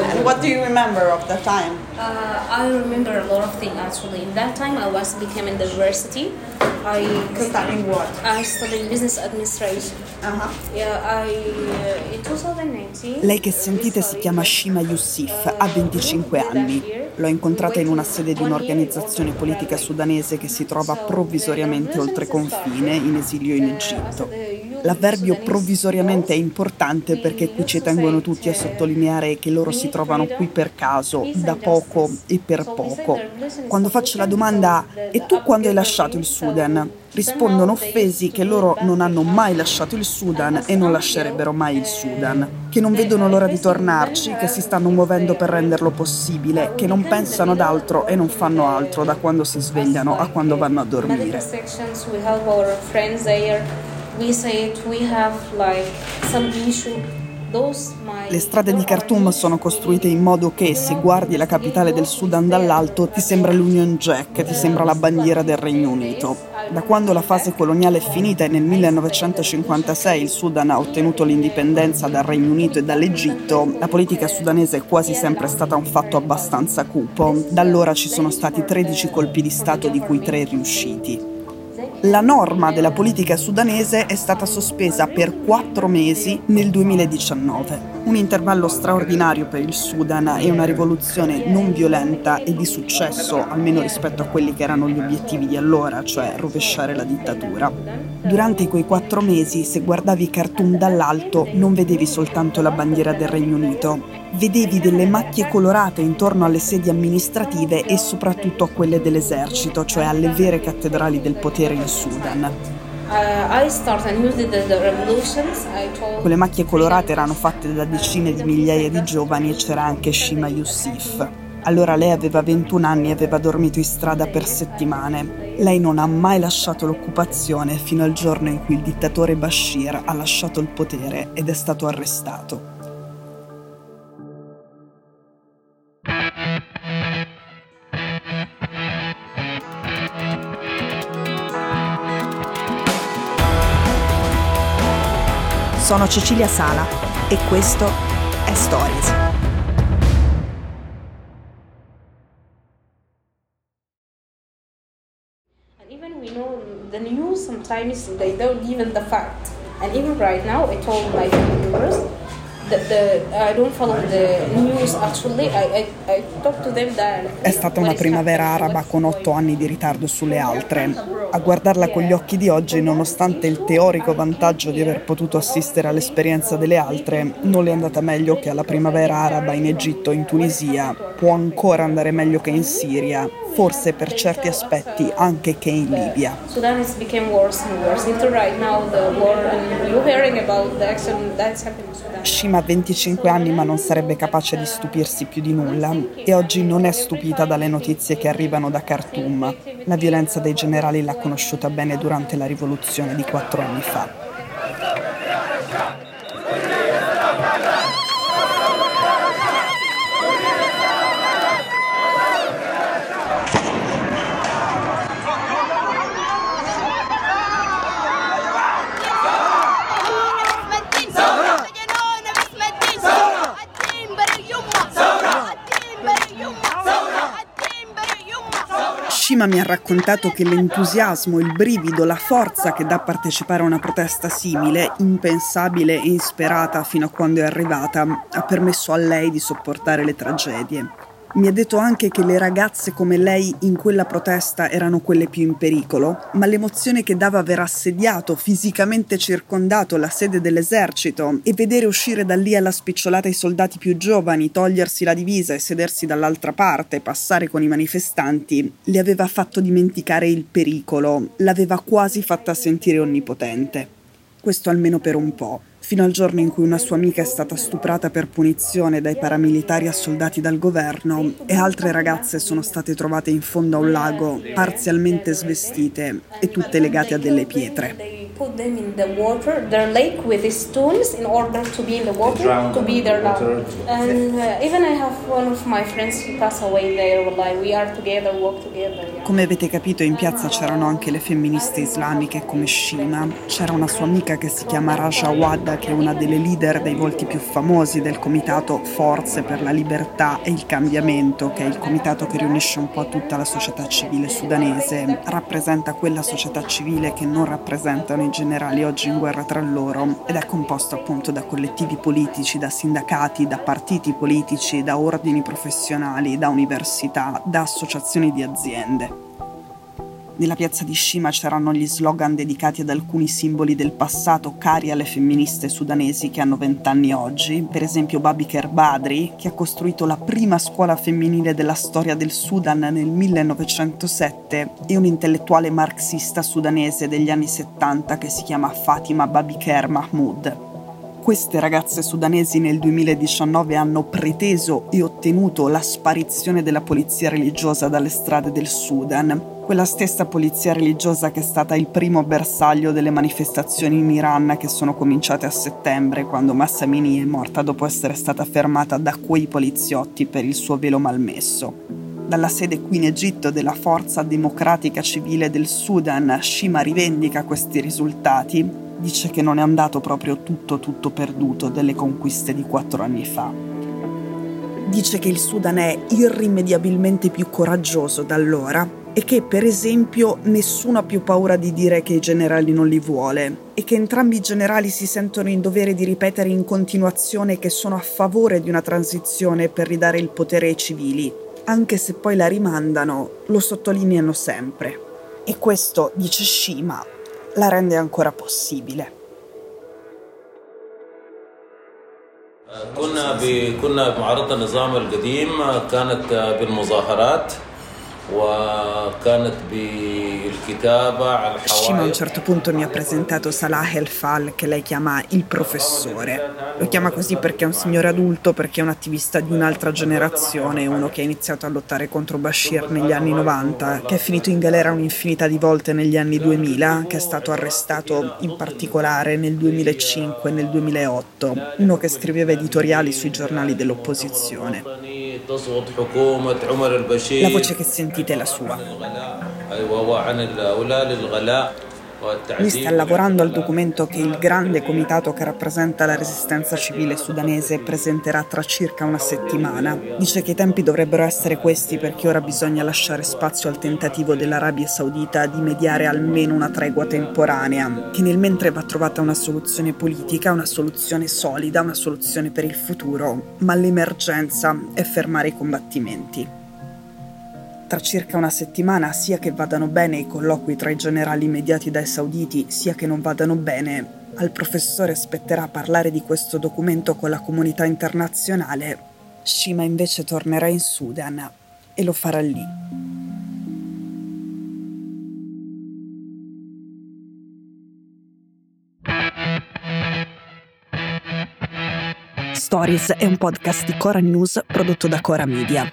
And what do you remember of the time? Uh, I remember a lot of things actually. In that time, I was becoming the university. I Studying what? I studied business administration. Uh-huh. Yeah, I uh, in 2019. Lei che sentite si chiama Shima Youssef, ha 25 anni. L'ho incontrata in una sede di un'organizzazione politica sudanese che si trova provvisoriamente oltre confine, in esilio in Egitto. L'avverbio provvisoriamente è importante perché qui ci tengono tutti a sottolineare che loro si trovano qui per caso, da poco e per poco. Quando faccio la domanda e tu quando hai lasciato il Sudan? Rispondono offesi che loro non hanno mai lasciato il Sudan e non lascerebbero mai il Sudan, che non vedono l'ora di tornarci, che si stanno muovendo per renderlo possibile, che non pensano ad altro e non fanno altro da quando si svegliano a quando vanno a dormire. We say it, we have like some issue. Le strade di Khartoum sono costruite in modo che se guardi la capitale del Sudan dall'alto ti sembra l'Union Jack, ti sembra la bandiera del Regno Unito. Da quando la fase coloniale è finita e nel 1956 il Sudan ha ottenuto l'indipendenza dal Regno Unito e dall'Egitto, la politica sudanese è quasi sempre stata un fatto abbastanza cupo. Da allora ci sono stati 13 colpi di Stato di cui 3 riusciti. La norma della politica sudanese è stata sospesa per quattro mesi nel 2019, un intervallo straordinario per il Sudan e una rivoluzione non violenta e di successo, almeno rispetto a quelli che erano gli obiettivi di allora, cioè rovesciare la dittatura. Durante quei quattro mesi, se guardavi Khartoum dall'alto, non vedevi soltanto la bandiera del Regno Unito, vedevi delle macchie colorate intorno alle sedi amministrative e soprattutto a quelle dell'esercito, cioè alle vere cattedrali del potere in Sudan. uh, Quelle macchie colorate erano fatte da decine di migliaia di giovani e c'era anche Shima Youssef. Allora lei aveva 21 anni e aveva dormito in strada per settimane. Lei non ha mai lasciato l'occupazione fino al giorno in cui il dittatore Bashir ha lasciato il potere ed è stato arrestato. Sono Cecilia Sala e questo è Stories. And even we know the news sometimes they don't even the fact. And even right now, I told my that È stata una primavera araba con otto anni di ritardo sulle altre. A guardarla con gli occhi di oggi, nonostante il teorico vantaggio di aver potuto assistere all'esperienza delle altre, non le è andata meglio che alla primavera araba in Egitto in Tunisia, può ancora andare meglio che in Siria, forse per certi aspetti anche che in Libia. Shima ha 25 anni ma non sarebbe capace di stupirsi più di nulla e oggi non è stupita dalle notizie che arrivano da Khartoum. La violenza dei generali l'ha conosciuta bene durante la rivoluzione di quattro anni fa. Fukushima mi ha raccontato che l'entusiasmo, il brivido, la forza che dà partecipare a una protesta simile, impensabile e insperata fino a quando è arrivata, ha permesso a lei di sopportare le tragedie. Mi ha detto anche che le ragazze come lei in quella protesta erano quelle più in pericolo, ma l'emozione che dava aver assediato, fisicamente circondato la sede dell'esercito e vedere uscire da lì alla spicciolata i soldati più giovani, togliersi la divisa e sedersi dall'altra parte, passare con i manifestanti, le aveva fatto dimenticare il pericolo, l'aveva quasi fatta sentire onnipotente. Questo almeno per un po', fino al giorno in cui una sua amica è stata stuprata per punizione dai paramilitari assoldati dal governo e altre ragazze sono state trovate in fondo a un lago, parzialmente svestite e tutte legate a delle pietre. Put them in the water, their lake with stones in order to be in the water, drown to be there the now. And uh, even I have one of my friends, he passed away there. Like we are together, work together. Yeah. Come avete capito in piazza c'erano anche le femministe islamiche come Shima, c'era una sua amica che si chiama Raja Wadda che è una delle leader dei volti più famosi del comitato Forze per la Libertà e il Cambiamento, che è il comitato che riunisce un po' tutta la società civile sudanese, rappresenta quella società civile che non rappresentano i generali oggi in guerra tra loro ed è composto appunto da collettivi politici, da sindacati, da partiti politici, da ordini professionali, da università, da associazioni di aziende. Nella piazza di Shima c'erano gli slogan dedicati ad alcuni simboli del passato cari alle femministe sudanesi che hanno vent'anni oggi, per esempio Babiker Badri, che ha costruito la prima scuola femminile della storia del Sudan nel 1907, e un intellettuale marxista sudanese degli anni 70 che si chiama Fatima Babiker Mahmoud. Queste ragazze sudanesi nel 2019 hanno preteso e ottenuto la sparizione della polizia religiosa dalle strade del Sudan, quella stessa polizia religiosa che è stata il primo bersaglio delle manifestazioni in Iran che sono cominciate a settembre quando Massa Amini è morta dopo essere stata fermata da quei poliziotti per il suo velo malmesso. Dalla sede qui in Egitto della Forza Democratica Civile del Sudan, Shima rivendica questi risultati dice che non è andato proprio tutto tutto perduto delle conquiste di quattro anni fa. Dice che il Sudan è irrimediabilmente più coraggioso da allora e che per esempio nessuno ha più paura di dire che i generali non li vuole e che entrambi i generali si sentono in dovere di ripetere in continuazione che sono a favore di una transizione per ridare il potere ai civili, anche se poi la rimandano, lo sottolineano sempre. E questo, dice Shima, la rende ancora possibile. كنا ب... كنا بمعرض النظام القديم كانت بالمظاهرات Shima a un certo punto mi ha presentato Salah El Fal, che lei chiama il professore. Lo chiama così perché è un signore adulto, perché è un attivista di un'altra generazione, uno che ha iniziato a lottare contro Bashir negli anni 90, che è finito in galera un'infinità di volte negli anni 2000, che è stato arrestato in particolare nel 2005 e nel 2008, uno che scriveva editoriali sui giornali dell'opposizione. تصوت حكومة عمر البشير La voce che sentite è la sua. أيوة وعن الأولاد الغلاء Lui sta lavorando al documento che il grande comitato che rappresenta la resistenza civile sudanese presenterà tra circa una settimana. Dice che i tempi dovrebbero essere questi perché ora bisogna lasciare spazio al tentativo dell'Arabia Saudita di mediare almeno una tregua temporanea, che nel mentre va trovata una soluzione politica, una soluzione solida, una soluzione per il futuro, ma l'emergenza è fermare i combattimenti tra circa una settimana, sia che vadano bene i colloqui tra i generali mediati dai sauditi, sia che non vadano bene, al professore spetterà parlare di questo documento con la comunità internazionale. Shima invece tornerà in Sudan e lo farà lì. Stories è un podcast di Cora News prodotto da Cora Media.